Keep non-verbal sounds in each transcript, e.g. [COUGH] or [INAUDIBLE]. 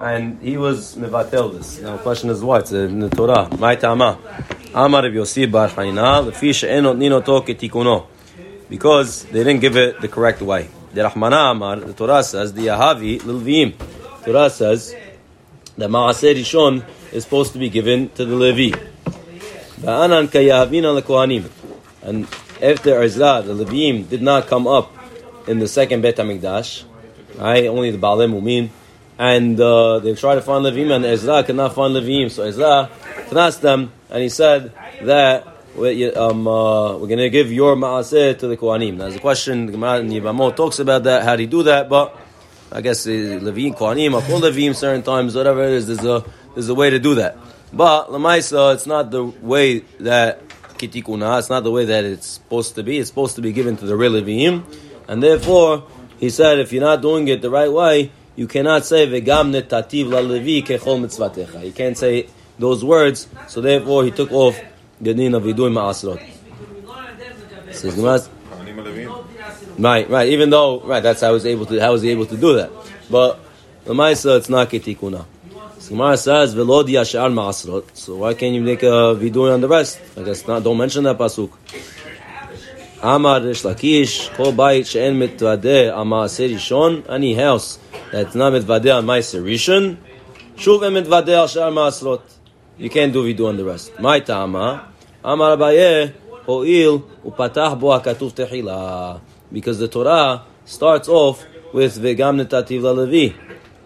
and he was mevatel this. Now the question is what? It's in the Torah. My tama. Amar of Yossi bar Chanina, lefi she'enot nino to ketikuno. Because they didn't give it the correct way. The Rahmana Amar, the Torah says, the Yahavi lilviim. Torah says, the Maaseh Rishon is supposed to be given to the Levi. Ba'anan kayahavina lekohanim. And after Ezra, the Leviim did not come up in the second Bet HaMikdash, right? Only the Baalei Mumim and uh, they tried to find Levim, and Ezra could not find Levim. So Ezra asked them, and he said that we're, um, uh, we're going to give your Maaseh to the Kohanim. Now, there's a question, the Gemara in talks about that, how do you do that, but I guess uh, Levim, Kohanim, called Levim certain times, whatever it is, there's a, there's a way to do that. But Lamaisa, it's not the way that Kitikuna, it's not the way that it's supposed to be. It's supposed to be given to the real Levim, and therefore, he said, if you're not doing it the right way, you cannot say vegam netativ la levi kechol mitzvatecha. You can't say those words. So therefore, he took off the din of vidui ma'asrot. Right, right. Even though, right, that's how I was able to, how was he able to do that. But the ma'aseh, it's not ketikuna. Gemara says velod yashar ma'asrot. So why can't you make a vidui on the rest? I guess not. Don't mention that pasuk. Amar Rish Lakish, Kol Bait She'en Mitvadeh Amar Serishon, any house that's not Mitvadeh on my Serishon, Shuv Mitvadeh al Shar Ma'asrot. You can't do vidu on the rest. My Tama, Amar Abaye, Ho'il, Upatach Bo HaKatuv Tehila. Because the Torah starts off with Vegam Netativ LaLevi.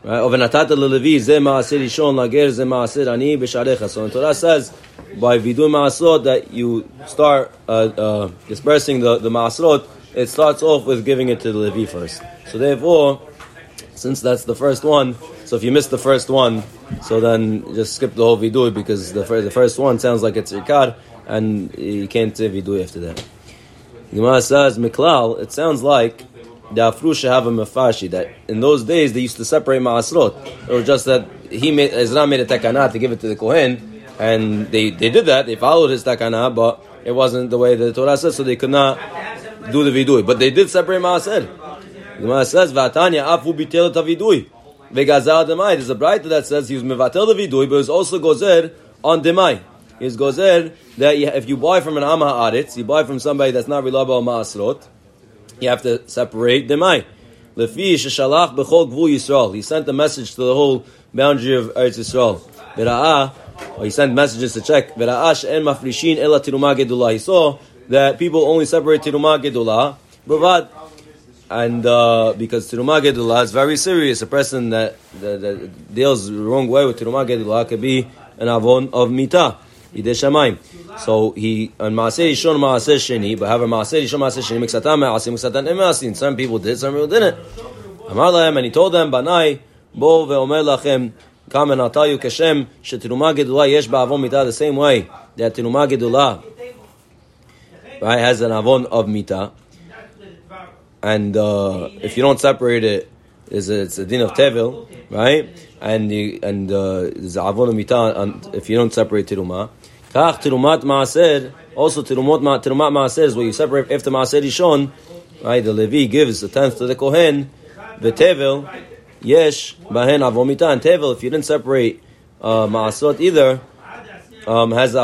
Right? Or Venatata LaLevi, Ze Ma'aser Rishon, Lager, Ze Ma'aser Ani, B'Sharecha. So the Torah says, by vidui maasrot that you start uh, uh, dispersing the, the maasrot, it starts off with giving it to the Levi first. So therefore, since that's the first one, so if you miss the first one, so then just skip the whole vidui because the first, the first one sounds like it's ikar, and you can't say vidui after that. Gemara says, Miklal, it sounds like the Afrusha have a mafashi that in those days they used to separate maasrot. Or just that he made Ezra made a takana to give it to the Kohen, and they, they did that, they followed his takana, but it wasn't the way the Torah says, so they could not do the vidui. But they did separate maaser. Gemara says, "Vatanya afu bitel tavidui." Vegazal demai. There's a brighter that says he was mevatel the but it was also gozer on demai. Is gozer that if you buy from an amma aretz, you buy from somebody that's not reliable maasrot, you have to separate demai. Lefi sheshalach bechol gvul Yisrael. He sent a message to the whole boundary of Eretz Yisrael. Bera'ah or he sent messages to check. Vera'ash en mafrishin ela tiruma gedula. He saw that people only separate tiruma gedula, bavad. And uh, because tiruma gedula is very serious, a person that, that, that, deals the wrong way with tiruma gedula could be an avon of mita. So he on Maaseh Rishon Maaseh Sheni, but however Maaseh Rishon Maaseh Sheni Miksatam Me'asim Miksatan Emasin. Some people did, some people didn't. Amar lahem, and he told them, Banai, Bo ve'omer lachem, Come and you, Kashem, shetiruma gedula yesh ba'avon mita, the same way that tiruma gedula, right, has an avon of mita. And uh, if you don't separate it, it's a, it's a din of tevil, right? And you, and uh, avon mita and if you don't separate tiruma. Kach tirumat maaser, also tirumot ma, tirumat maaser is where you separate after maaser rishon, right? The Levi gives a tenth to the kohen, the tevil, Yesh bahen avomita and tevil. If you didn't separate uh, maasot either, um, has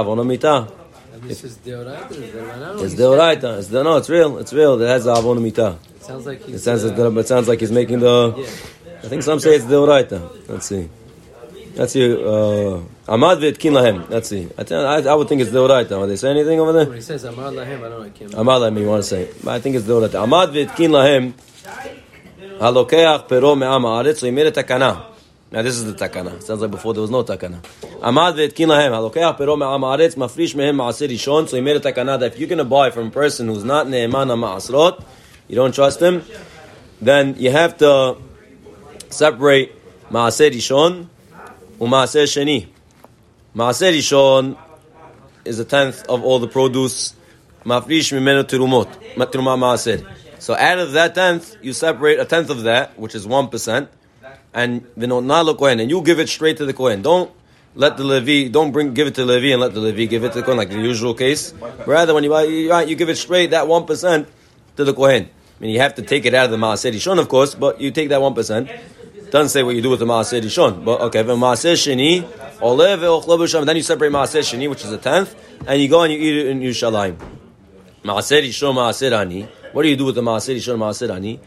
avonamita. This is deoraita. It's deoraita. It's no, it's real. It's real. It has the avonamita. It sounds like he's. It sounds, uh, like, it sounds like he's making the. Yeah. I think some say it's deoraita. Let's see. Let's see. Uh, Amad v'etkin lahem. Let's see. I, think, I, I would think it's deoraita. Would they say anything over When there? he says Amar Lahem, I don't know. I can't. Amad lahem. You want to say? But I think it's deoraita. Amad v'etkin lahem. Halokeach pero me'am haaretz. So he made a takana. Now this is the takana. Sounds like before there was no takana. Amad ve'etkin lahem. Halokeach pero me'am haaretz. Mafrish mehem ma'aser rishon. So he made a takana that if you're going to buy from a person who's not ne'eman ma'asrot, you don't trust him, then you have to separate ma'aser rishon u'ma'aser sheni. Ma'aser rishon is a tenth of all the produce. Mafrish mimenu. Tirumah ma'aser. So out of that tenth, you separate a tenth of that, which is one percent, and the kohen, and you give it straight to the kohen. Don't let the levi, don't bring give it to the levi and let the levi give it to the kohen like the usual case. Rather, when you you, give it straight that one percent to the kohen. I mean, you have to take it out of the maaser rishon, of course, but you take that one percent. Doesn't say what you do with the Maaser Rishon. But okay, but Maaser Sheni. Then you separate Maaser Sheni, which is a tenth, and you go and you eat it in Yerushalayim. Maaser Rishon, Maaser Ani. What do you do with the Maaser Rishon, Maaser Ani?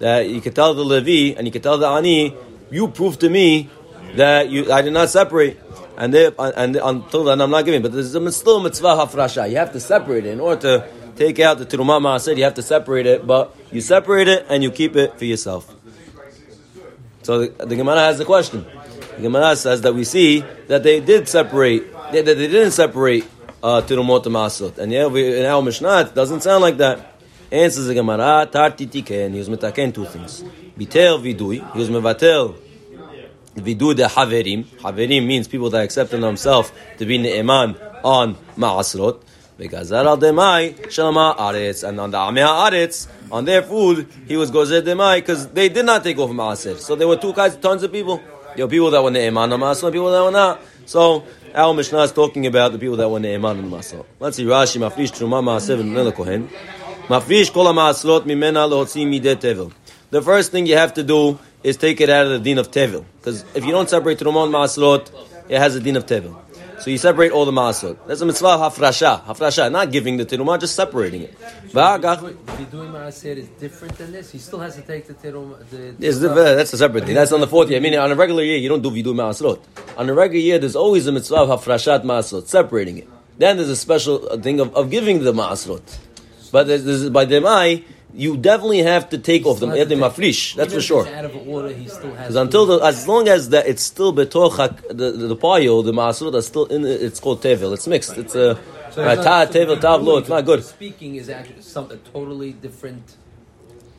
That you can tell the Levi and you can tell the Ani, you prove to me that you I did not separate. And, they, and until then, I'm not giving. But there's still a mitzvah hafrasha. You have to separate it in order to take out the terumah maaser. You have to separate it, but you separate it and you keep it for yourself. So the, the Gemara has a question. The Gemara says that we see that they did separate, that they, they didn't separate uh, terumot maasot. And yeah, we, in our Mishnah, it doesn't sound like that. Answers the Gemara, tarti tiken. He was metaken two things. Bitel vidui. He was mevatel vidu de haverim. Haverim means people that accept in themselves to be ne'eman on ma'asrot. Begazar al demai shalama aretz. And on the ameh aretz, on their food, he was gozer demai because they did not take off ma'aser. So there were two kinds, tons of people. There were people that were ne'eman on ma'asrot, people that were not. So our Mishnah is talking about the people that were ne'eman on ma'asrot. Let's see, Rashi mafrish truma ma'aser v'nele kohen. Mafrish kol ha'ma'asrot mimena mideh tevel. The first thing you have to do is take it out of the din of tevil. Because if you don't separate Trumon Maasrot, it has a din of tevil. So you separate all the Maasrot. That's a mitzvah hafrasha. Hafrasha, not giving the Tirumah, just separating it. If you're doing Maaser is different than this, he still has to take the yes, that's a separate thing. That's on the fourth year. I mean, on a regular year, you don't do Vidu Maasrot. On a regular year, there's always a mitzvah of hafrashat Maasrot, separating it. Then there's a special thing of, of giving the Maasrot. But there's, there's, by Demai, you definitely have to take off them. Edim mafrish, that's for sure. Because until the, as long as that it's still betoch the the, the payo, the masrut is still in it's called tevel. It's mixed. It's a so uh, ta tevel tavlo. It's not good. Speaking is actually something totally different.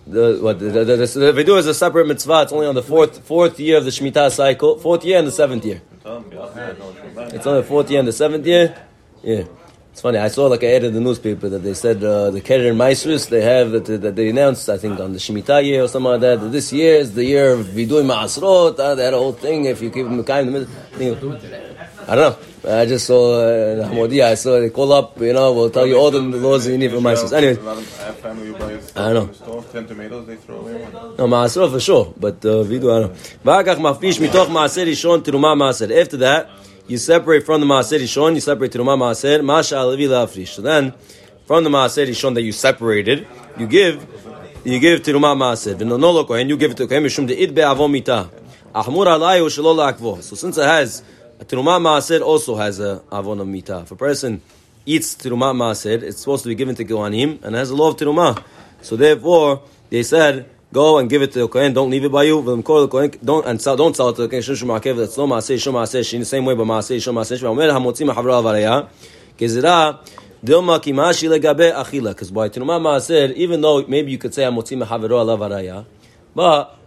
The what the, the, the, the, the video is a separate mitzvah. It's only on the fourth fourth year of the shemitah cycle, fourth year and the seventh year. It's on the fourth year and the seventh year. Yeah. It's funny. I saw like an ad in the newspaper that they said uh, the Keter Maestris they have that, that they announced I think on the Shemitah year or something like that. that this year is the year of Viduy Maasrot. Uh, a whole thing. If you keep Mekayim in the middle, I don't know. I just saw uh, Hamodia. I saw they call up. You know, we'll tell you all the laws you need for Maestris. Anyway, I don't know. Ten tomatoes they throw away. No Maasrot for sure, but uh, Vidu I don't know. After that you separate from the Maaser Rishon, you separate Terumah Maaser, Masha Levi Lafrish. So then, from the Maaser Rishon that you separated, you give, you give Terumah Maaser. V'nonolo Kohen, you give it to Kohen, Mishum De'id Be'avon Mita. Ahmur Alayu Shelo La'akvo. So since it has, a Terumah Maaser also has a Avon of Mita. If a person eats Terumah Maaser, it's supposed to be given to Kohanim, and has a law of Terumah. So therefore, they said, Go and give it to the Kohen. Don't leave it by you. Don't and sell, don't sell it to the Kohen. Shum Shumakev. That's no Maaseh Shum Maaseh. In the same way, but Maaseh Shum Maaseh. Omer Hamotzim Havra Avaraya. Gezira Dilma Kimashi Legabe Achila. Because by Tinuma Maaser, even though maybe you could say Hamotzim Havra Avaraya, but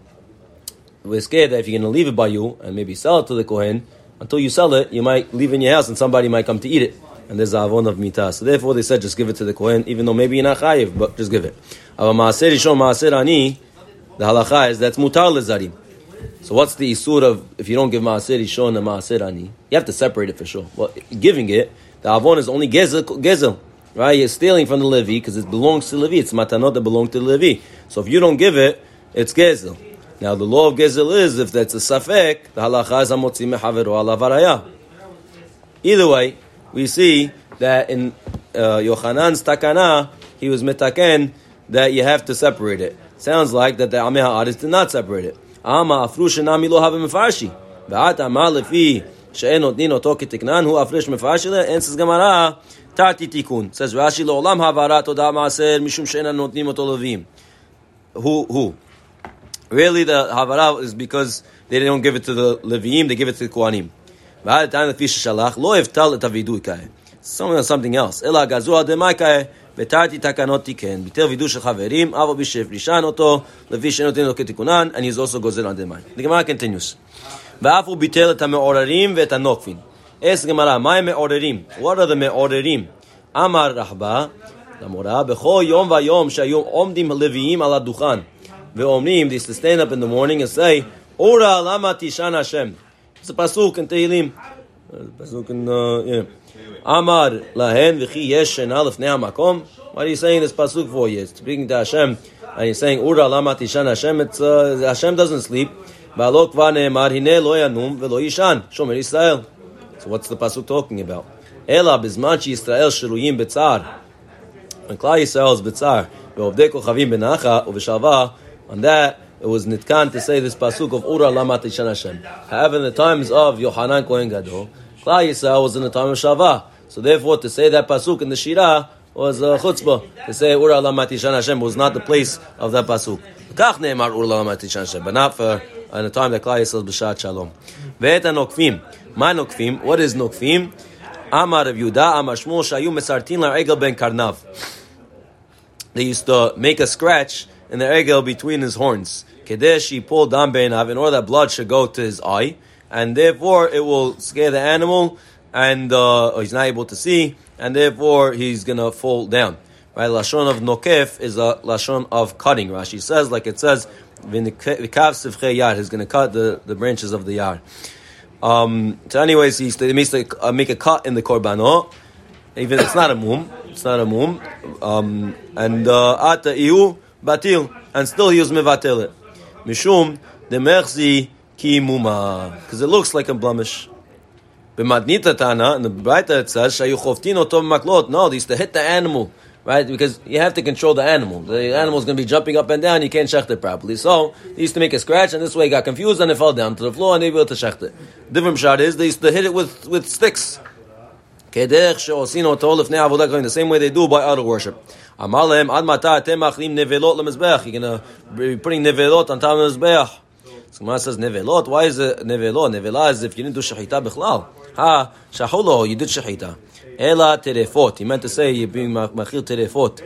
we're scared that if you're going to leave it by you and maybe sell it to the Kohen, until you sell it, you might leave it in your house and somebody might come to eat it. And there's a avon of mita. So therefore they said just give it to the Kohen, even though maybe you're not chayiv, but just give it. The halacha is that's mutar lezarim. So what's the isur of if you don't give maaser ishon and maaser ani? You have to separate it for sure. Well, giving it, the avon is only gezel, gezel right? You're stealing from the Levi because it belongs to Levi. It's matanot that belong to Levi. So if you don't give it, it's gezel. Now the law of gezel is if that's a safek, the halacha is amotzi mehaveru alavaraya. Either way, we see that in uh, Yochanan's takana, he was metaken that you have to separate it. Sounds like that the Ameh Ha'aretz did not separate it. Ama afru shenami lo have mefarshi. V'at amar lefi she'en notnin oto ketiknan hu afrish mefarshi le answers Gemara tati tikun. Says Rashi lo olam havarat oda maaser mishum she'en notnim oto levim. Who who? Really, the havara is because they don't give it to the Leviim, they give it to the Kohanim. Kai. Something else. Ela gazua demai ותרתי תקנות תיקן, ביטל וידוא של חברים, אבו בישב לישן אותו, לפי שנותן לו כתיקונן, he's also גוזל על דמי. The Gemara continues. ואף הוא ביטל את המעוררים ואת הנוקפין. אס גמרא, מה הם מעוררים? What are the מעוררים? אמר רחבה, למורה, בכל יום ויום שהיו עומדים לוויים על הדוכן, ואומרים, they stand up in the morning and say, אורה למה תישן השם. זה פסוק in תהילים. פסוק uh. Amar lahen v'chi yesh shena lefnei hamakom. What are you saying this pasuk for? You speaking to Hashem. and you're saying Ura lama tishan Hashem, it's uh, Hashem doesn't sleep. V'alo kva ne'emar hine lo yanum v'lo yishan. Shomer Israel. So what's the pasuk talking about? Ela bizman Yisrael shiruyim betzar. When Klal Yisrael is betzar, ve'ovdei kochavim benacha u'v'shalva, on that, it was nitkan to say this pasuk of Ura lama tishan Hashem. However, in the times of Yohanan Kohen Gadol, Klal Yisrael was in the time of Shalva. So therefore, to say that pasuk in the Shira was a uh, chutzpah. To say Ura lama tishan Hashem was not the place of that pasuk. Kach ne'emar Ura lama tishan Hashem, but not for in the time that Klal Yisrael is b'shat shalom. Ve'et nokfim. My nokfim. What is nokfim? Amar of Yuda, Amar Shmuel, Shayu Mesartin Egel ben Karnav. They used to make a scratch in the egel between his horns. Kedesh he pulled down beinav in order that blood should go to his eye, and therefore it will scare the animal, and uh, he's not able to see, and therefore he's gonna fall down. Right, lashon of nokef is a lashon of cutting. Rashi says, like it says, v'kav yard. He's gonna cut the, the branches of the yard. Um, so, anyways, he makes to uh, make a cut in the korbanot. Even it's not a mum, it's not a mum. Um, and uh, ata iu batil, and still he was mevatel it. Mishum the demerzi ki muma, because it looks like a blemish. B'madnita tana, and the Braita it says shayu choftin otom maklot. No, they used to hit the animal right? Because you have to control the animal. The animal is going to be jumping up and down. You can't shecht it properly. So they used to make a scratch, and this way he got confused and it fell down to the floor, and they able to shecht it. Different shot is they used to hit it with with sticks. Going the same way they do by idol worship. You're going to be putting nevelot on top of the mizbeach. Gemara says nevelot. Why is it nevelot? Nevela is if you didn't do shechita bichlal. Ha shaholo, you did shechita. Ela terefot. He meant to say you're being machil terefot.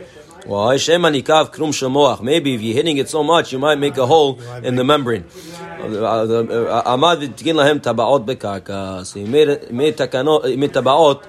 Why? Shema nikav krum shamoach. Maybe if you're hitting it so much, you might make a hole in the membrane. Amad v'tgin lahem tabaot bekarka. So he made made tabaot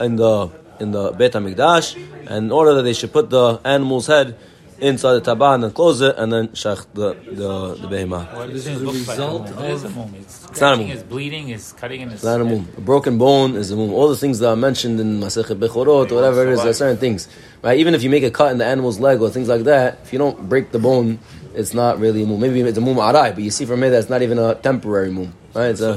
in the in the Beit Hamikdash, in order that they should put the animal's head inside the taban and close it, and then shach the the the behemah. What is the result of It's, it's not a mum. Is bleeding, is cutting in his. It's not a mum. A broken bone is a mum. All the things that are mentioned in Masechet Bechorot, or whatever it is, there are certain things, right? Even if you make a cut in the animal's leg or things like that, if you don't break the bone, it's not really a mum. Maybe it's a mum arai, but you see from here that it's not even a temporary mum, right? It's a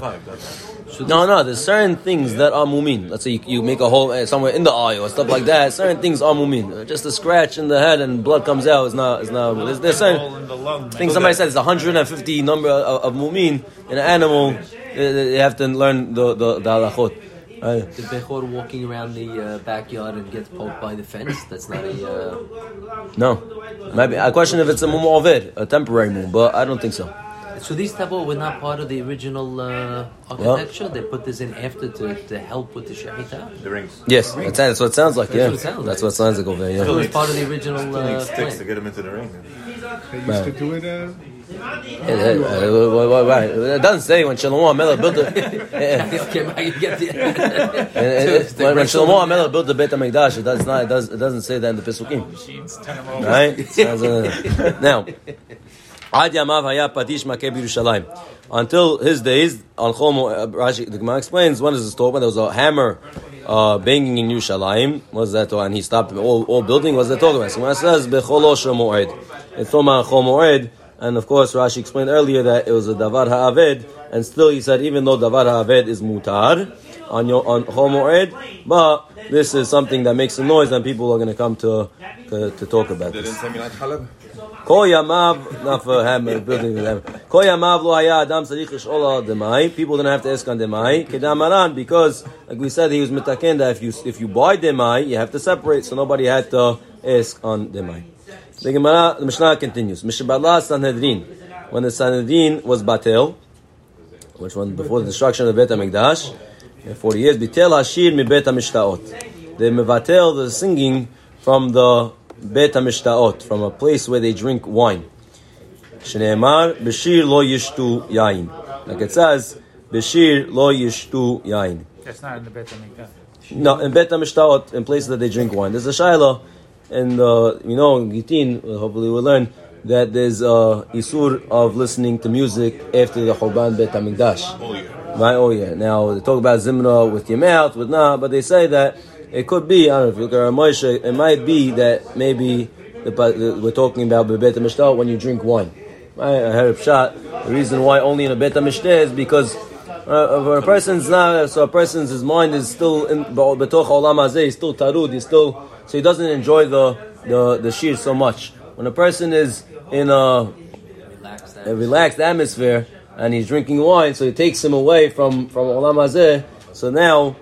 no, no. There's certain things that are mumin. Let's say you, you make a hole uh, somewhere in the eye or stuff like that. Certain things are mumin. Uh, just a scratch in the head and blood comes out is not is not. There's, there's certain things. Somebody said it's 150 number of, of mumin in an animal. You have to learn the the, the halachot. Right. The bechor walking around the uh, backyard and gets poked by the fence. That's not a. Uh... No, maybe I question if it's a mum a temporary mum, but I don't think so. So these tabor were not part of the original uh, architecture. They put this in after to, to help with the shahita. The rings. Yes, the rings. That's, what it sounds like. That's yeah, what it sounds that's what it sounds like over there. Yeah. So it's part of the original. Uh, sticks plan. to get them into the ring. They used to do it. Uh, Yeah, yeah, right. It doesn't say when Shlomo Amelech built the. [LAUGHS] okay, but you get the. [LAUGHS] [LAUGHS] when, when Shlomo Amelech built the Beit Hamikdash, it does not. It, does, it doesn't say that in the Pesukim. Machines, turn them. Right? Uh, now, Until his days, on Chol uh, Rashi, the Gemara explains, when is this talk? When there was a hammer uh, banging in Yerushalayim, what is that? And he stopped all, all building. What is that? So when it says it's about Chol and of course Rashi explained earlier that it was a Davar Ha'aved, and still he said even though Davar Ha'aved is mutar on your on Chol but this is something that makes a noise, and people are going to come to to, to talk about this. didn't say Minat Halab? Kol yamav, not for hammer, building with hammer. Kol yamav lo haya adam tzarich lish'ol al demai. People didn't have to ask on demai. Kedamaran, because, like we said, he was mitaken that if you, if you buy demai, you have to separate, so nobody had to ask on demai. The Gemara, the Mishnah continues. Sanhedrin. When the Sanhedrin was batel, which one before the destruction of the Beit HaMikdash, yeah, 40 years, bitel hashir mi Beit HaMishtaot. They mevatel the singing from the Beit HaMishtaot, from a place where they drink wine. Shneemar, Bashir lo yishtu yain. Like it says, Bashir lo yishtu yain. That's not in the Beit HaMikdash. No, in Beit HaMishtaot, in places that they drink wine. There's a Shaila, and uh, you know, in Gitin, hopefully we'll learn, that there's uh, Isur of listening to music after the Churban Beit HaMikdash. Right? Oh yeah. Now they talk about Zimra with your mouth, with nah, but they say that it could be. I don't know if you look at Moshe, it might be that maybe the, the, we're talking about bebet mishta when you drink wine. I heard a shot. The reason why only in a bet mishta is because uh, a person's not so a person's his mind is still in betoch olam. He's still tarud. He's still so he doesn't enjoy the the the shir so much. When a person is in a, a relaxed atmosphere and he's drinking wine, so it takes him away from from olam hazeh. So now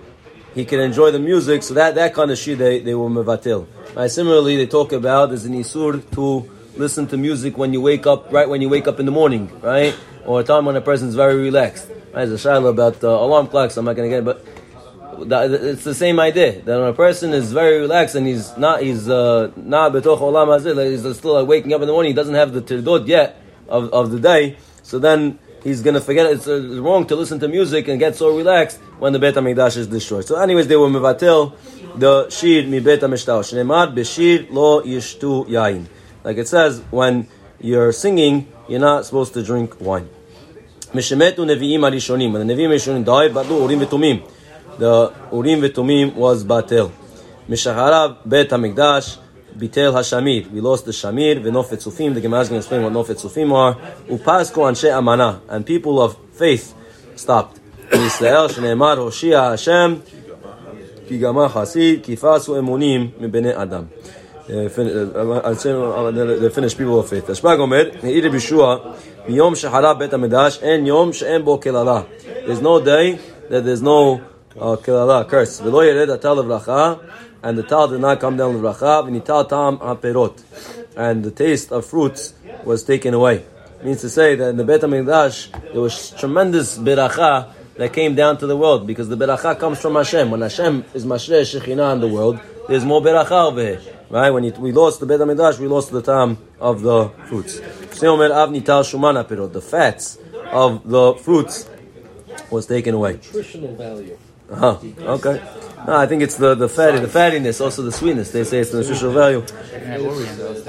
he can enjoy the music. So that that kind of shir they they will mevatil. Right? Similarly, they talk about there's an isur to listen to music when you wake up, right when you wake up in the morning, right, or a time when a person's very relaxed. Right? There's a shiloh about uh, alarm clocks. I'm not going to get, it, but it's the same idea that when a person is very relaxed and he's not he's uh, not betoch olam hazeh, he's still like, waking up in the morning. He doesn't have the tirdot yet of, of the day, so then he's gonna forget it's, uh, wrong to listen to music and get so relaxed when the Beit Hamikdash is destroyed. So, anyways, they were mevatel the shir mi Beit Hamishtal. Shneimad b'shir lo yishtu yain. Like it says, when you're singing, you're not supposed to drink wine. Mishemetu nevi'im arishonim. When the nevi'im arishonim died, badu urim v'tumim the Urim v'Tumim was Batel. Bet HaMikdash, Bitel HaShamir. We lost the Shamir, V'Nofet Sufim. The Gemara is going to explain what Nofet Sufim are. Upasko Anshe Amana. And people of faith stopped. [COUGHS] Yisrael Shneemar Hoshia Hashem, Ki Gama Hasid, Ki Fasu Emunim, Mibene Adam. They finish people of faith. השפג אומר, העיר בישוע, ביום שחרב בית המקדש, אין יום שאין בו קללה. There's no day that there's no uh, kilala, curse. V'lo yered atal levracha, and the tal did not come down levracha. V'nital tam and the taste of fruits was taken away. means to say that in the Bet HaMikdash, there was tremendous beracha that came down to the world, because the beracha comes from Hashem. When Hashem is mashreh shechina in the world, there's more beracha over here. Right? When we lost the Bet HaMikdash, we lost the time of the fruits. The fats of the fruits was taken away. Nutritional value. Uh-huh. Okay. No, I think it's the, the fatty, the fattiness, also the sweetness. They say it's the nutritional value.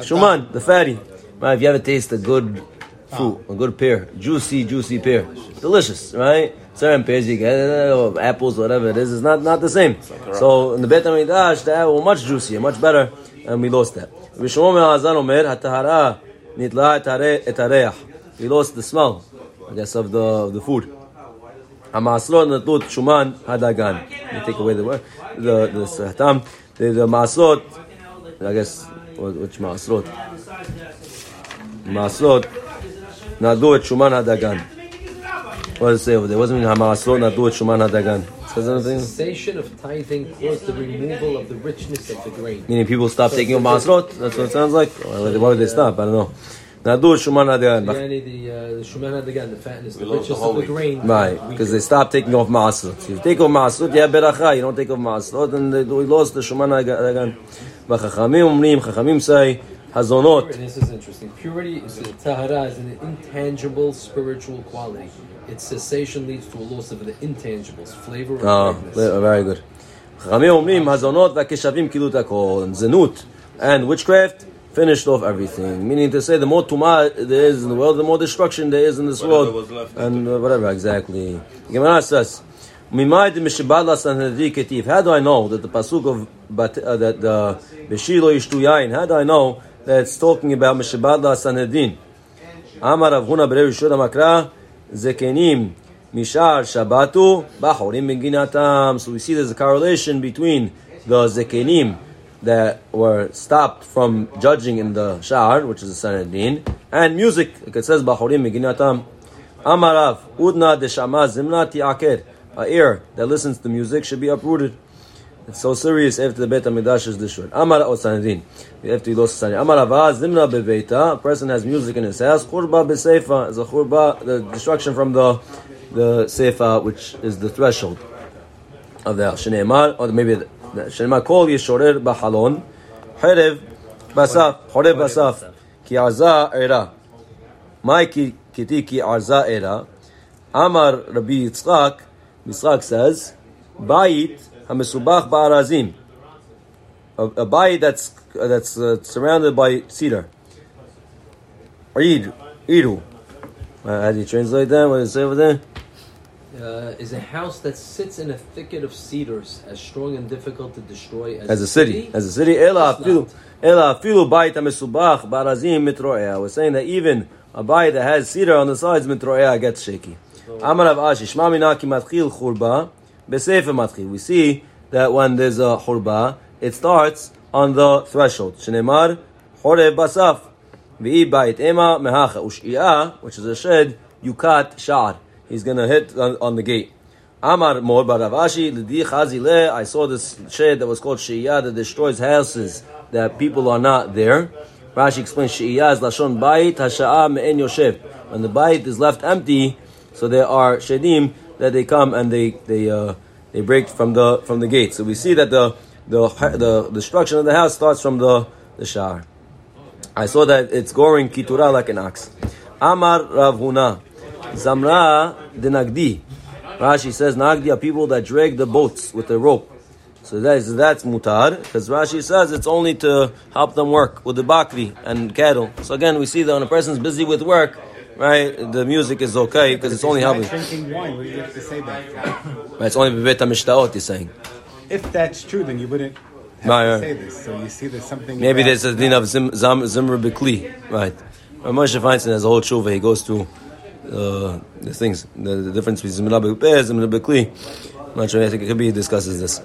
Shuman, the fatty. Right, if you ever taste a good fruit, a good pear, juicy, juicy pear, delicious, right? Certain pears you get, uh, or apples, whatever it is, is not, not the same. So in the Bet HaMikdash, they were much juicier, much better, and we lost that. We lost the smell, I guess, of the, of the food. Hamasrot natut shuman hadagan. You take away the word, the the the, the masrot. I guess which masrot? Masrot nadu shuman hadagan. What does it say over there? It mean hamasrot nadu shuman hadagan? Says anything? Cessation of tithing caused the removal of the richness of the grain. Meaning people stop so taking masrot. That's what it sounds like. Why would they stop? I don't know. Nadu Shuman Hadagan. Yani the uh, Shuman Hadagan, the fatness, the richness of the grain. Right, because they stopped taking off Ma'asut. You take off Ma'asut, you have Beracha. You don't take off Ma'asut, and we lost the Shuman Hadagan. But Chachamim Umrim, Chachamim say, Hazonot. This is interesting. Purity is tahara is an intangible spiritual quality. Its cessation leads to a loss of the intangibles, flavor and oh, very good. Chachamim Umrim, Hazonot v'keshavim kilut hakol. Zenut and witchcraft finished off everything. Meaning to say, the more tuma there is in the world, the more destruction there is in this whatever world, and uh, whatever exactly. Gemara says, "How do I know that the pasuk of uh, that the Beshilo Yishtu Yain? How do I know that it's talking about Mishibadla Sanhedrin? Amar Avhuna Berev Yishud Makra Zekenim Mishar Shabbatu Bachorim Beginatam. So we see there's a correlation between the Zekenim that were stopped from judging in the Sha'ar, which is the Sanhedrin, and music, like it says, Bachorim Meginatam. Amarav, Udna Deshama Zimna Ti'aker. A ear that listens to music should be uprooted. It's so serious after the Beit HaMikdash is destroyed. Amar o Sanhedrin. After he lost Sanhedrin. Amar Ava ah, Zimna Bebeita. Ah, a person has music in his house. Churba Beseifa is a churba, the destruction from the the Seifa, which is the threshold of the house. Shneimar, or maybe שנאמר כל ישורר בחלון, חרב בסף, חורב בסף, כי עזה ערה. מהי כתי כי עזה ערה? אמר רבי יצחק, יצחק says, בית המסובך בארזים. A, a bite that's that's uh, surrounded by cedar. Eid, Idu. Uh, how do you translate that? What does it say over there? Uh, is a house that sits in a thicket of cedars, as strong and difficult to destroy as, as a city, as a city. Ela afilu, ela afilu bayit hamesubach barazim mitroea. We're saying that even a bayit that has cedar on the sides mitroea gets shaky. Amar Rav Ashi, shma mina ki matchil churba besefer matchil. We see that when there's a churba, it starts on the threshold. Shneimar chore basaf v'i bayit ema mehacha ushia, which is a shed. Yukat shar. He's gonna hit on, on the gate. Amar Mor Baravashi, Lidi Chazile, I saw this shed that was called Shiyah that destroys houses that people are not there. Rashi explains Shiyah is Lashon Bayit, Hasha'a Me'en Yoshev. When the Bayit is left empty, so there are Shedim that they come and they they uh, they break from the from the gate. So we see that the the the destruction of the house starts from the the Shar. I saw that it's goring kitura like an ox. Amar Rav Huna, Zamra de Nagdi. Rashi says Nagdi are people that drag the boats with the rope. So that is, that's mutar, because Rashi says it's only to help them work with the bakri and cattle. So again, we see that when a person's busy with work, right, the music is okay because it's only helping. drinking wine. What do you have to say that? Right, it's only bebet mishtaot. He's saying If that's true, then you wouldn't have Right, to right. say this. So you see, there's something. maybe there's a din of zim, zam, zimra bekli, right? Moshe Feinstein has a whole tshuva. He goes through uh, the things, the, the difference between zimra bekli, zimra bekli. I'm not sure. I think it could be discusses this.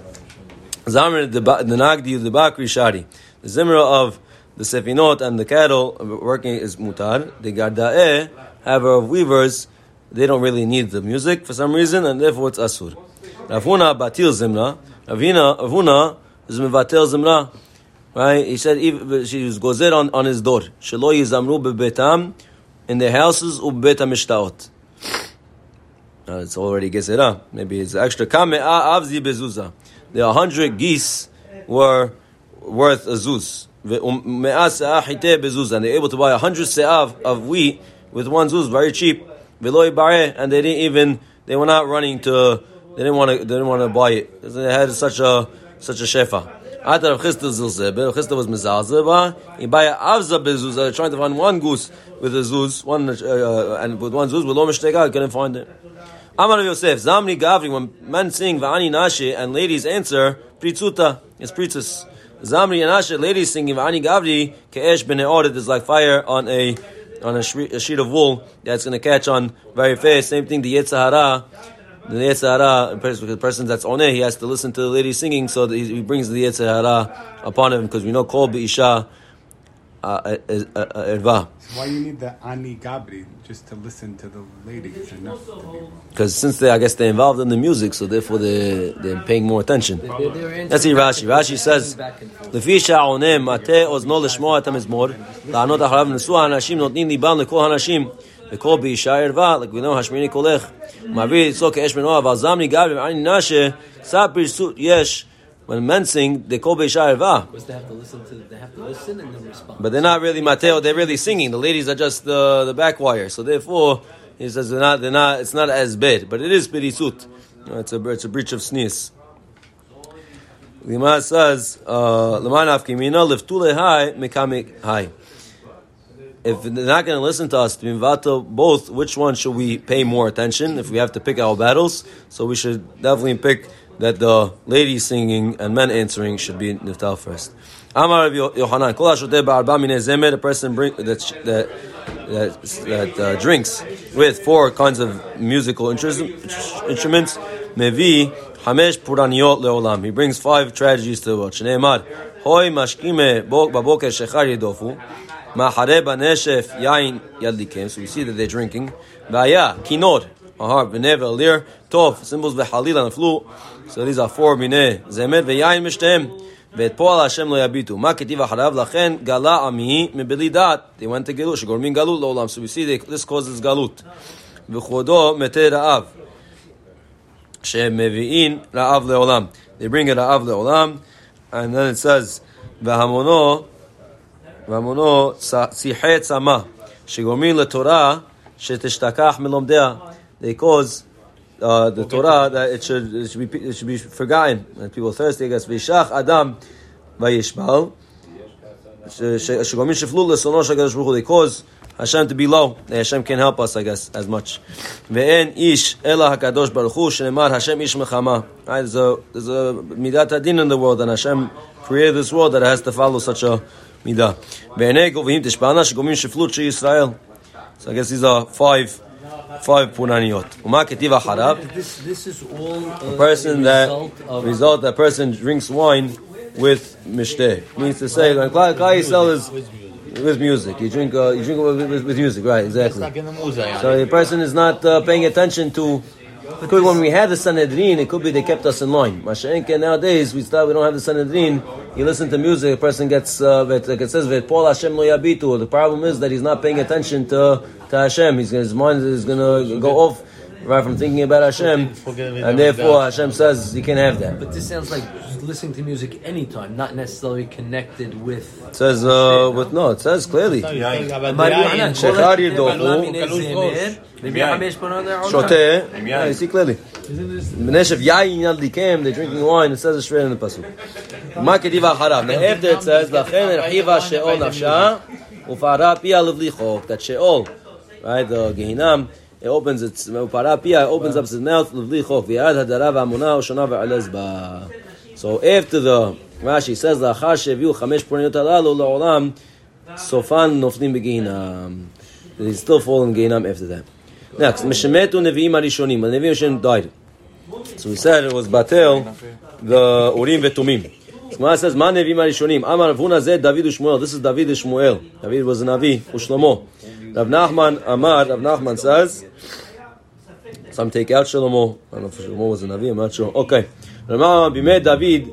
Zamr the nagdi the bakri shari. The zimra of the sefinot and the cattle working is mutar. The gardae, however, of weavers, they don't really need the music for some reason, and therefore it's asur. Ravuna batil zimra. Ravina Ravuna is mevatel zimra. Right? He said she was gozer on, on his door. Shelo yizamru bebetam in their houses ubet mishtaot. Uh, it's already gezerah. Maybe it's extra. Kame avzi bezuza. The hundred geese were worth a zuz. Ve'umea se'ah hite bezuz. And they're able to buy a hundred se'av of wheat with one zuz, very cheap. Ve'lo and they didn't even, they were not running to, they didn't want to, they didn't want to buy it. They had such a, such a shefa. After Rav Chisda zilzeh, Rav Chisda was mezazeh, he buy avza bezuz. Trying to find one goose with a zuz, one, uh, and with one zuz, with lo mishtega, couldn't find it. Amar Yosef, Zamni Gavri, when men sing Va'ani Nashi and ladies answer, Pritzuta, it's Pritzus. Zamri and Nashe, ladies singing Va'ani Gavri, Ke'esh ben Eoret is like fire on a on a sheet of wool that's going to catch on very fast. Same thing, the Yetzahara, the Yetzahara, because the person that's on it, he has to listen to the lady singing, so that he, he brings the Yetzahara upon him, because we know Kol Be'isha uh, uh, uh, uh, Erva. Why you need the ani gabri just to listen to the lady? It's enough. To be, Because since they, I guess they're involved in the music, so therefore they they're paying more attention. They- they're- they're answering Let's see back Rashi. and forth, Rashi says, back and forth. לפי שעונה מטה אוזנו לשמוע את המזמור, לענות אחריו נשוא האנשים נותנים ליבם לכל האנשים, וכל באישה ערווה, לכבינם השמיני קולך, ומעביר אצלו כאש מנוע, אבל זמני גבי ועני נשה, סע פרסות יש, when men sing, they call באישה ערווה. Was they have to listen to? They have to listen and then respond. But they're not really Mateo. They're really singing. The ladies are just the the back wire. So therefore, he says they're not. They're not. It's not as bad, but it is pirisut. You know, it's a it's a breach of sneeze. Lima says, "Leman afkimina liftule high mekamik high." If they're not going to listen to us, to both, which one should we pay more attention if we have to pick our battles? So we should definitely pick that the ladies singing and men answering should be Niftal first. Amar Yohanan, Kol zemer, a person bring, that, that, that, uh, drinks with four kinds of musical instruments, mevi hamesh puraniot leolam. He brings five tragedies to the world. Shneimar, hoi mashkime bo- baboker shechar yedofu, Ma'hareh b'neshef yain yadlikim. So we see that they're drinking. Vaya kinor, a harp, v'nev lir, tov, cymbals v'halil and a flute. So these are four mineh zemer v'yain mishtem. ואת פועל השם לא יביטו. מה כתיב אחריו? לכן גלה עמי מבלי דעת. They went to גלות, שגורמים גלות לעולם. So we see that this causes גלות. וכבודו מתי רעב. שמביאים רעב לעולם. They bring a רעב לעולם. And then it says, והמונו והמונו שיחי צמא, שגורמים לתורה שתשתכח מלומדיה. They cause uh, the Torah that it should, it should be it should be forgotten. And people are thirsty, I guess. וישח אדם וישבל, ש- ש- שגורמים שפלו לשונאו של הקדוש ברוך הוא. They cause Hashem to be low. Hashem can help us, I guess, as much. Ve'en ish ela hakadosh baruch hu shenemar Hashem ish mechama. Right, there's a there's a midat adin in the world, and Hashem created this world that has to follow such a midah. Ve'enei govim tishpana shegomim sheflut she Yisrael. So I guess these are five five punaniyot. Uma ketiv acharav. This, this is all uh, A person a that result of result that person drinks wine with mishteh means to say like Klal Yisrael is with music. You drink uh, you drink with, with, with music, right? Exactly. So the person is not uh, paying attention to. Because when we had the Sanhedrin, it could be they kept us in line. Mashenke nowadays we start we don't have the Sanhedrin. You listen to music, a person gets uh, vet- like it says Paul Hashem lo yabitu. The problem is that he's not paying attention to to Hashem. He's his mind is gonna go off right from thinking about Hashem, and therefore Hashem says you can't have that. But this sounds like listening to music anytime, not necessarily connected with. It says uh, with no, it says clearly. שחר ירדופו, שותה, yeah, you see clearly. בנשף יין ידליכם, they're drinking wine, it says it straight in the pasuk. מה כתיב אחריו? Now after it says, לכן הרחיבה שאול נפשה, ופערה פיה לבלי חוק, that שאול, right, the Gehinam, it opens its, ופערה פיה, it opens up its mouth לבלי חוק, ויעד הדרה והמונה ושונה ועלז בה. So after the, Rashi says, לאחר שהביאו חמש פורניות הללו לעולם, סופן נופלים בגיהינם. They still fall in גיהינם after that. Next, Meshemetu Nevi'im Arishonim. The Nevi'im Hashem died. So we said it was Batel, the Urim Vetumim. Gemara says, Ma Nevi'im Arishonim. Amar vuna Zed David u'Shmuel. This is David u'Shmuel. David was a Navi, Ushlomo. Rav Nachman Amar, Rav Nachman says, some take out Shlomo. I don't know if Shlomo was a Navi, I'm not sure. Okay. Rav Nachman Bimei David,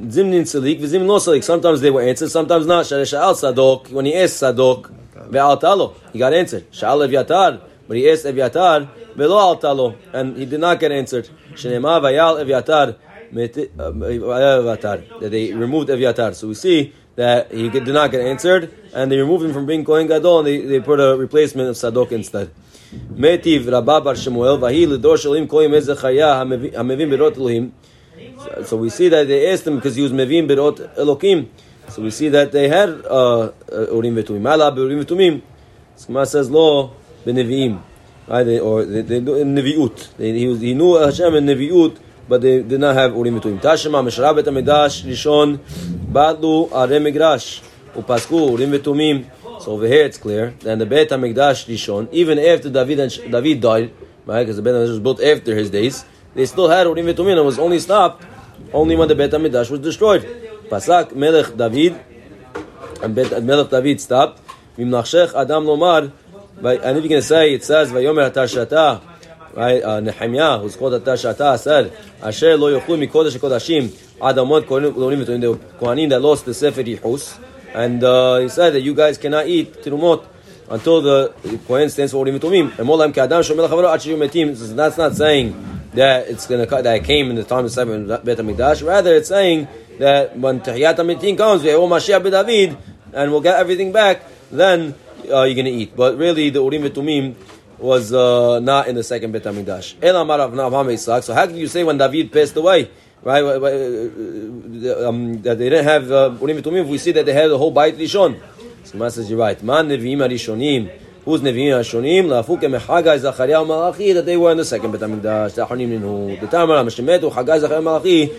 Zimnin Salik, Vizim No Salik. Sometimes they were answered, sometimes not. Shal Sadok, when he asked Sadok, Ve'al Talo, he got answered. Shal yatar but he asked Evyatar, Ve'lo Al Talo, and he did not get answered. Shenema Vayal uh, Evyatar, that they removed Evyatar. So we see that he did not get answered, and they removed him from being Kohen Gadol, and they, they put a replacement of Sadok instead. Metiv Rabba Bar Shemuel, Vahi Lidor Shalim Koyim Ezechaya, Hamevim Berot Elohim, so we see that they asked him because he was mevim berot elokim. So we see that they had uh, uh, urim vetumim. Mala urim vetumim. Gemara says lo beneviim, right? They, or they, they neviut. They, he, was, he knew Hashem in neviut, but they did not have urim vetumim. Tashema meshra bet rishon badlu are upasku urim. So over here it's clear. Then the Bet Hamikdash Rishon, even after David and David died, right? Because the Bet Hamikdash was built after his days, they still had Urim V'Tumim. It was only stopped only when the Bet Hamikdash was destroyed. Pasak Melech David, and Melech David stopped. Vimnachshech Adam Lomar, right? And if you're going to say, it says, Vayomer Atar Shata, right? Uh, Nehemiah, who's called Atar Shata, said, Asher lo yochlu mikodesh kodashim, Adamot Kohanim V'Tumim, the Kohanim that lost the Sefer Yichus. And uh, he said that you guys cannot eat tirumot until the Kohen stands for Urim V'Tumim. And Molam Kadam Shomel Chavaro Achiyum Metim. So That's not saying that it's going to that it came in the time of seven Bet Hamikdash. Rather, it's saying that when Tahiyat Hamitim comes, we will Mashiach David, and we'll get everything back. Then uh, you're going to eat. But really, the Urim V'Tumim was uh, not in the second Bet Hamikdash. So how can you say when David passed away? Right, uh, uh, um, that they didn't have uh, Urim V'Tumim. We see that they had the whole Beit Rishon. So Gemara says you're right. Man Nevi'im Arishonim. Who's Nevi'im Arishonim? La'afuke mechagai Zachariah Malachi that they were in the second Bet Hamikdash. Ta'chonim Ninu. The time when Shemetu Chagai Zachariah Malachi.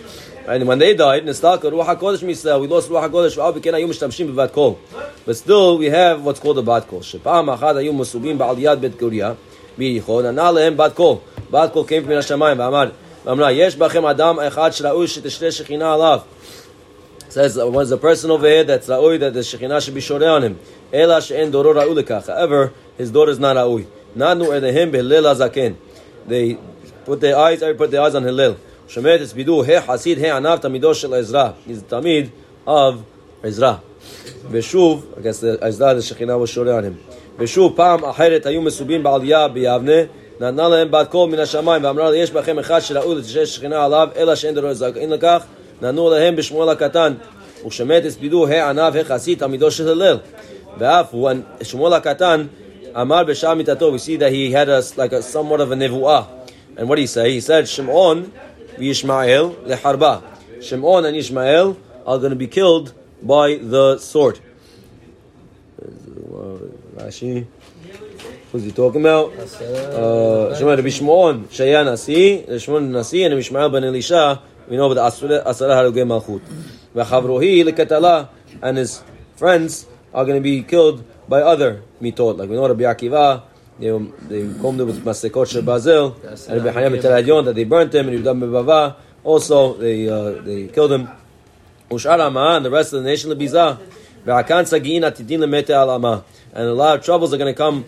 And when they died, Nistalka, Ruach HaKodesh Misa, we lost Ruach HaKodesh, V'al B'ken Ayu Mishtamshim B'vat Kol. But still, we have what's called a Bat Kol. Shepam Achad Ayu Musubim Ba'al Yad Bet Kuriya, Mirichon, and Nalehem Bat Kol. Bat Kol came from Hashemayim, V'amar, V'amra, Yesh Bachem Adam Echad Shra'u Sheteshle Shechina Alav. Says, uh, a person over here that's Ra'ui, that the Shekhinah should be shorter on him. Ela She'en Doro Ra'u Lekach. However, his daughter is not Ra'ui. Nanu Edehim Behilel HaZaken. They put their eyes, everybody put their eyes on Hillel. Shemet es bidu he hasid he anav tamido shel Ezra. He's the tamid of Ezra. ושוב, I guess the Ezra the shekhinah was shoreh on him. ושוב, פעם אחרת היו מסובים בעלייה ביבנה. נתנה להם בת קול מן השמיים ואמרה לה יש בכם אחד שראוי לתשרה שכינה עליו אלא שאין דרו זכאים לכך נענו להם בשמואל הקטן ושמת הספידו הענב החסי תלמידו של הלל ואף הוא שמואל הקטן אמר בשעה מיתתו we see that he had a, like a somewhat of a nevuah and what did he say? he said שמעון Yishmael leharba. Shimon and Yishmael are going to be killed by the sword. Rashi. Who's he talking about? Uh, Shimon Rabbi Shimon, Shaya Nasi, Shimon Nasi, and Yishmael ben Elisha. We know about the Asara Harugay Malchut. V'chavrohi lekatala, and his friends are going to be killed by other mitot. Like we know Rabbi Akiva, they, they combed it with Masekot Shel Bazel, and Rabbi Hayam Tel that they burnt him, and Yudam Bebava, also they, uh, they killed him. Ushar Amah, and the rest of the nation, Lebizah, V'akan Sagiin Atidin Lemete Al Amah. And a lot of troubles are going to come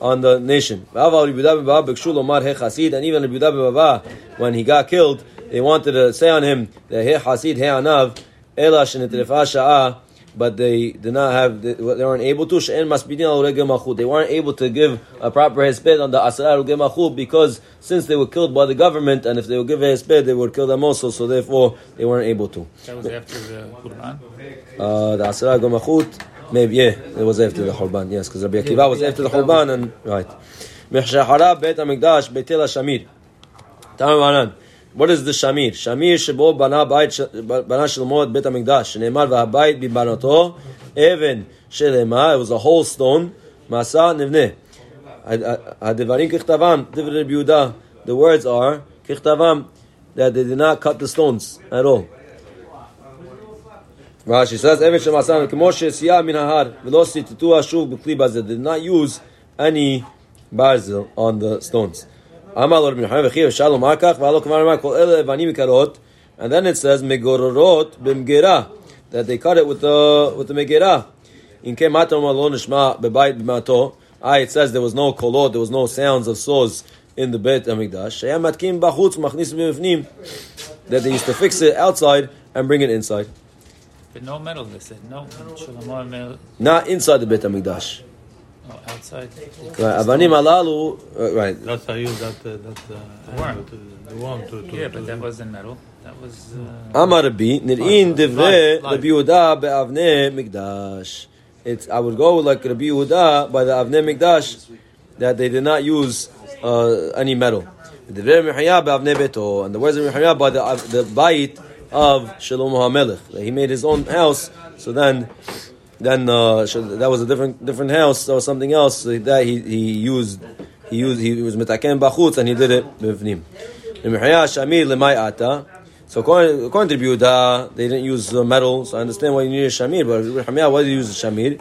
on the nation. And even Rabbi Baba, when he got killed, they wanted to say on him that he hasid he anav ela sha'a, but they did not have they weren't able to she'en masbidin al machud. They weren't able to give a proper hesped on the asar machud because since they were killed by the government, and if they would give a hesped, they would kill them also. So therefore, they weren't able to. That was after the Churban. Uh, the asar machud. Maybe yeah, it was after the Churban. Yes, because Rabbi Akiva was after the Churban, and right. Mechshahara Beit Hamikdash Beitel Shamir. Tamaran. What is the Shamir? Shamir shebo bana bait bana shlomo et Beit Hamikdash. Neemar v'habayit bibanoto even shelema. It was a whole stone. Masa nivne. Hadevarim kichtavam. Divrei Rabbi Yehuda. The words are kichtavam that they did not cut the stones at all. Rashi says, "Even shemasan kemo shesia min hahar v'lo sititu hashuv b'kli bazel." Did not use any barzel on the stones. Amal or minchaim v'chiv shalom akach v'alo kvar ma kol ele evanim karot, and then it says megororot b'mgera that they cut it with the with the kematom alon nishma bebayit b'mato. Ah, it says there was no kolot, there was no sounds of saws in the Beit Hamikdash. Sheyam matkim b'chutz machnis b'mifnim. That they used to fix it outside and bring it inside. But no metal, they said. No. Not inside the Beit Hamikdash. Oh, outside. Right, Avanim alalu, uh, right. That's how you that uh, that uh, Worm. the worm to, to Yeah, but that wasn't metal. That was. Uh, Amar Rabbi, nir'in divrei Live, live. Rabbi Yehuda be'avnei mikdash. It's, I would go like Rabbi Yehuda by the avnei mikdash, that they did not use uh, any metal. Divrei Nechemya be'avnei beto, and the words of Nechemya by the, the bait of Shlomo HaMelech. He made his own house, so then then uh, that was a different different house or something else so that he, he used he used he was mitaken bachutz and he did it ata. So according, according to Yehuda, they didn't use uh, metal, so I understand why you need a shamir. But Hamia, why do you use a shamir?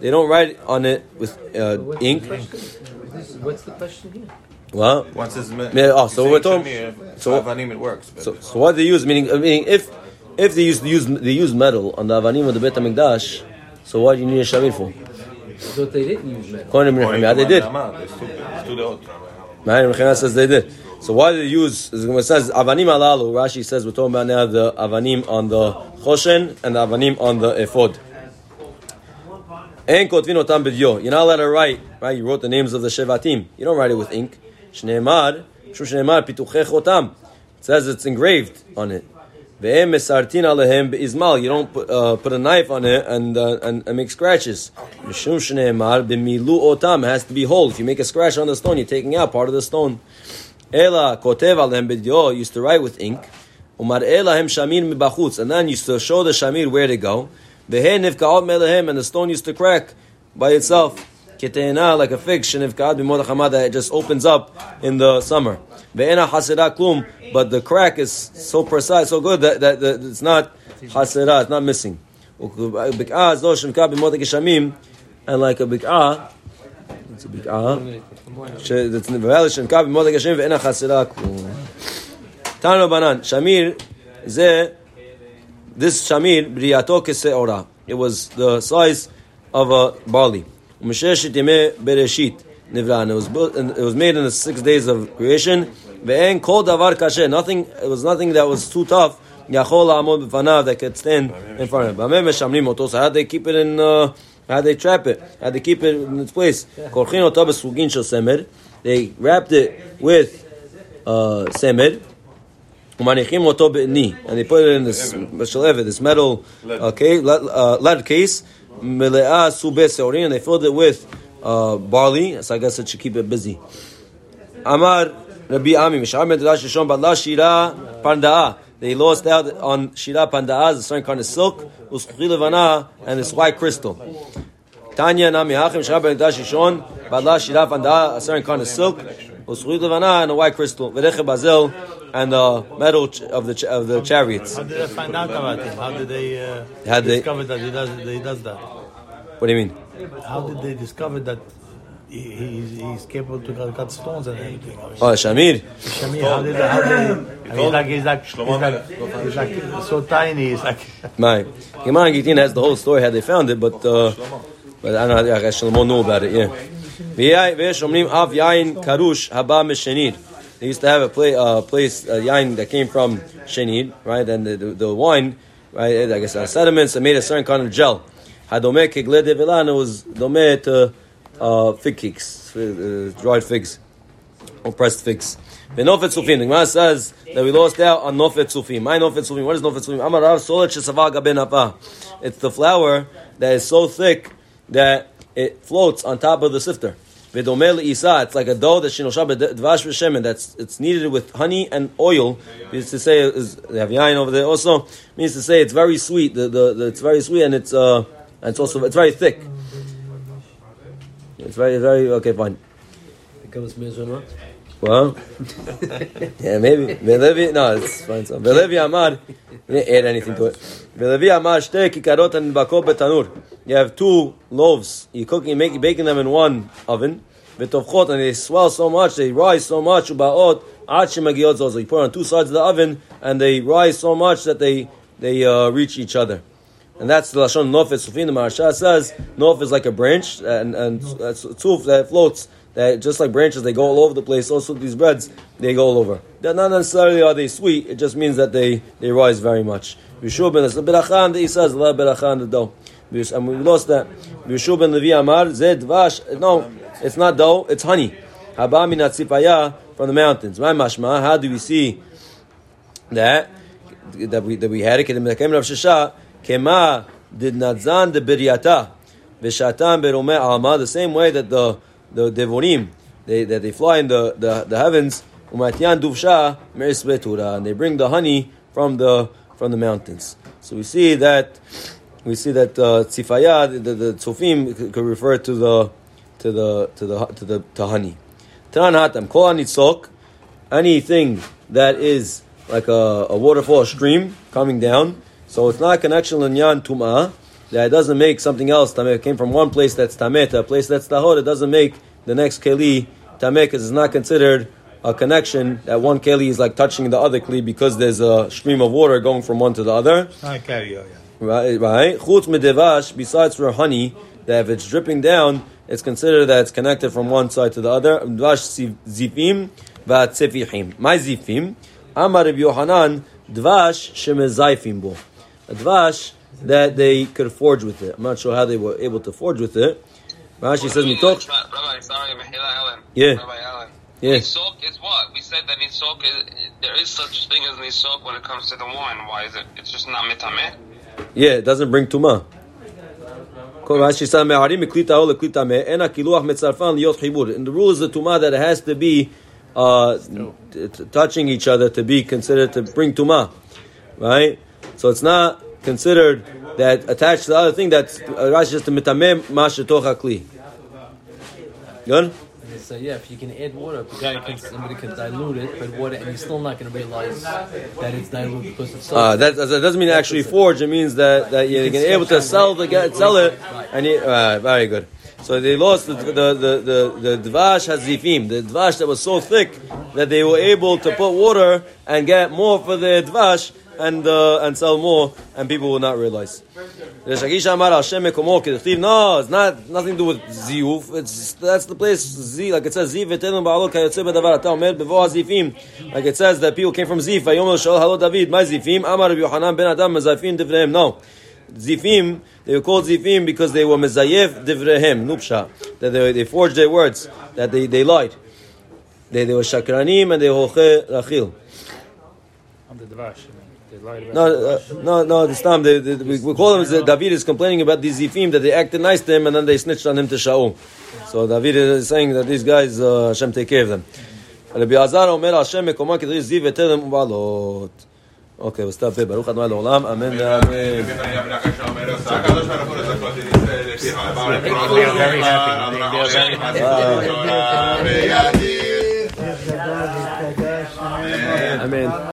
They don't write on it with uh, ink. What's the question here? Well, Once it's me- Yeah, oh, so we're talking- so- Avanim it works. So, so what they use, meaning, meaning if if they use they use they use metal on the avanim of the Beit Hamikdash, so what do you need a shamir for? I thought they didn't use metal. According to According Rabbi to Hamia, they did. Rama, It's it's too Mechina says they did. So why do they use? It says avanim alalu. Rashi says we're talking about now the avanim on the choshen and the avanim on the ephod. En kotvin otam b'dio. You're not allowed to write. Right? You wrote the names of the shevatim. You don't write it with ink. Shneimar, shu shneimar pituchech otam. It says it's engraved on it. Ve'em mesartin alehem be'izmal. You don't put, uh, put a knife on it and, uh, and, and make scratches. Mishum shneimar b'milu otam. It has to be whole. If you make a scratch on the stone, you're taking out part of the stone. Ela kotev alehem b'dio. Used to write with ink. Ela hem shamir mibachutz. And then used to show the shamir where to go. Ve'hen nifkaot melehem. And the stone used to crack by itself. Kitena, like a fig, Shinif Kad Bimodachamada, it just opens up in the summer. Ve'ena Hasira Klum, but the crack is so precise, so good that, that, that it's not Hasira, it's not missing. And like a Bik'ah, it's a Bik'ah, that's Ve'ela Shinka Bimodach Hashem, Ve'ena Hasira Klum. Tano Banan, Shamir, Ze, this Shamir, Briyato Kese'ora. It was the size of a barley. ומששת ימי בראשית נברא. And it was, built, and it was made in the six days of creation. ואין כל דבר קשה. Nothing, it was nothing that was too tough. יכול לעמוד בפניו that could stand in front of him. במה משמרים אותו? So how they keep it in... Uh, how they trap it? How they keep it in its place? כורכים אותו בסוגין של סמר. They wrapped it with uh, סמר. ומניחים אותו בעני. And they put it in this בשלבת, this metal okay, lead, uh, lead case. and they filled it with uh, barley, so I guess it should keep it busy. Amar Rabbi Ami, Mishar Medrash but la Shira Panda'a. They lost out on Shira Panda'a, the certain kind of silk, and this white crystal. Tanya Nami Hachim, Mishar Medrash but la Shira Panda'a, a certain kind of silk, Uskuchi Levana, and a white crystal. Vereche Bazel, and the metal ch- of the ch- of the chariots. How did they find out about him? How did they uh, How they- discover that he does, that he does that? What do you mean? How did they discover that he, he's, he's capable to cut- cut stones and everything? Oh, Shamir. Shami, how did how did I mean, he's like he's like he's like, he's like so tiny. He's like My Gemara Gittin has the whole story how they found it, but uh, but I don't know. I guess Shlomo knew about it. Yeah. They used to have a play, uh, place, uh, yain that came from shenid, right? And the, the, the wine, right? I guess uh, sediments that made a certain kind of gel. Hadome kegle de velan. It was dome to uh, fig cakes, uh, dried figs, or pressed figs. The Nofet Sufim. The Gemara says that we lost out on Nofet Sufim. My Nofet Sufim. What is Nofet Sufim? Amar Rav Solet Shesavaga Ben Apa. It's the flour that is so thick that it floats on top of the sifter. V'domel isa. It's like a dough that shinosha dvash v'shemen. That's it's kneaded with honey and oil. Means to say is they have yain over there also. Means to say it's very sweet. The, the, the it's very sweet and it's uh and it's also it's very thick. It's very very okay fine. It goes Well, [LAUGHS] yeah, maybe. Velevi, no, it's fine. So, Velevi Amar, we didn't add anything to it. Velevi Amar, shte kikarot and bako betanur. You have two loaves. You're cooking, making, baking them in one oven. V'tovchot, and they swell so much, they rise so much. Ubaot, ad shemagiot zozo. You put on two sides of the oven, and they rise so much that they they uh, reach each other. And that's the lashon nofet sufin. The Maharsha says nof is like a branch, and and tuf that floats. That just like branches, they go all over the place. Also, these breads, they go all over. They're not necessarily are they sweet. It just means that they they rise very much. Yeshua ben the beracha that he says a lot of the dough. And we lost that. Yehoshua ben Levi Amar zed Vash. No, it's not dough. It's honey. Haba min atzipaya from the mountains. My mashma. How do we see that that we that we had it? Kedem Rav Shesha kema did nadzan de biryata v'shatan beromeh alma. The same way that the the devorim they that they fly in the the, the heavens umatyan duvsha merisbetura and they bring the honey from the from the mountains. So we see that we see that uh, tzifaya the, the, the could refer to the to the to the to the to honey. Hatam kol anitzok anything that is like a, a waterfall, a stream coming down. So it's not a connection linyan tuma. That it doesn't make something else tameh. It came from one place that's tameh to a place that's tahor. It doesn't make the next keli tameh because it's not considered a connection that one keli is like touching the other keli because there's a stream of water going from one to the other. Carry you. Yeah. Right, right. Chutz medevash, besides for honey, that if it's dripping down, it's considered that it's connected from one side to the other. Dvash zifim v'atzefihim. My zifim, Amar Rabbi Yohanan, dvash shemezayfim bo. A dvash that they could forge with it. I'm not sure how they were able to forge with it. Rashi says, mitoch. Rabbi, sorry, Mehila. Yeah. Rabbi Allen. Yeah. Nisok is what? We said that Nisok is, there is such thing as Nisok when it comes to the wine. Why is it? It's just not mitameh? Yeah, it doesn't bring tuma. Rashi said, "Me'arim miklita o leklita me ena kiluach metzarfan liyot chibur." And the rule is the tuma that it has to be uh, t- t- touching each other to be considered to bring tuma, right? So it's not considered that attached to the other thing. That's uh, Rashi says to mitameh ma shetoch hakli. Good. And they say, yeah, if you can add water, because somebody can dilute it, but water, and you're still not going to realize that it's diluted because it's so. Uh, that, that doesn't mean actually forge. It means that, that you're going to able to sell the get sell it, and you, uh, very good. So they lost the the the the, the dvash hazifim, the dvash that was so thick that they were able to put water and get more for the dvash and uh, and sell more, and people will not realize. No, it's not nothing to do with ziyuf. It's that's the place z like it says ziv etelim ba'alot kayotze bedavar ata bevo hazifim. Like it says that people came from zif. Vayom shal halo David. My zifim Amar Rabbi Yohanan ben Adam mezayfim divrehem. No, zifim they were called zifim because they were mezayef divrehem nupsha that they they forged their words that they they lied. They they were shakranim and they were hoche rachil. On the Dvash. I mean, they lied about No, uh, no, no. This time they, they, we, we call them. David is complaining about these zifim that they acted nice to him and then they snitched on him to Shaul. So David is saying that these guys uh, Hashem take care of them. Rabbi Azar Omer Hashem Mekomah Kedei Ziv Etelem Ubalot. Okay, we'll stop there. Baruch Adonai Le'olam. Amen. Amen.